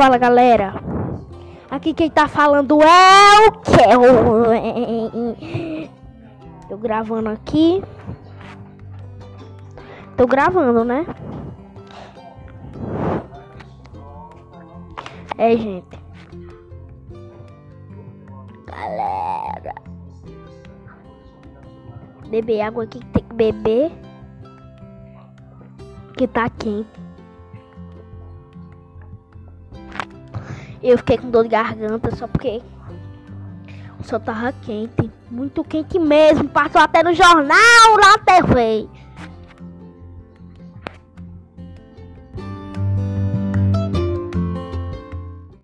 Fala galera. Aqui quem tá falando é o Kel. Tô gravando aqui. Tô gravando, né? É, gente. Galera. Beber água aqui que tem que beber. Que tá quente. Eu fiquei com dor de garganta só porque o sol tava quente. Muito quente mesmo. Passou até no jornal, na TV.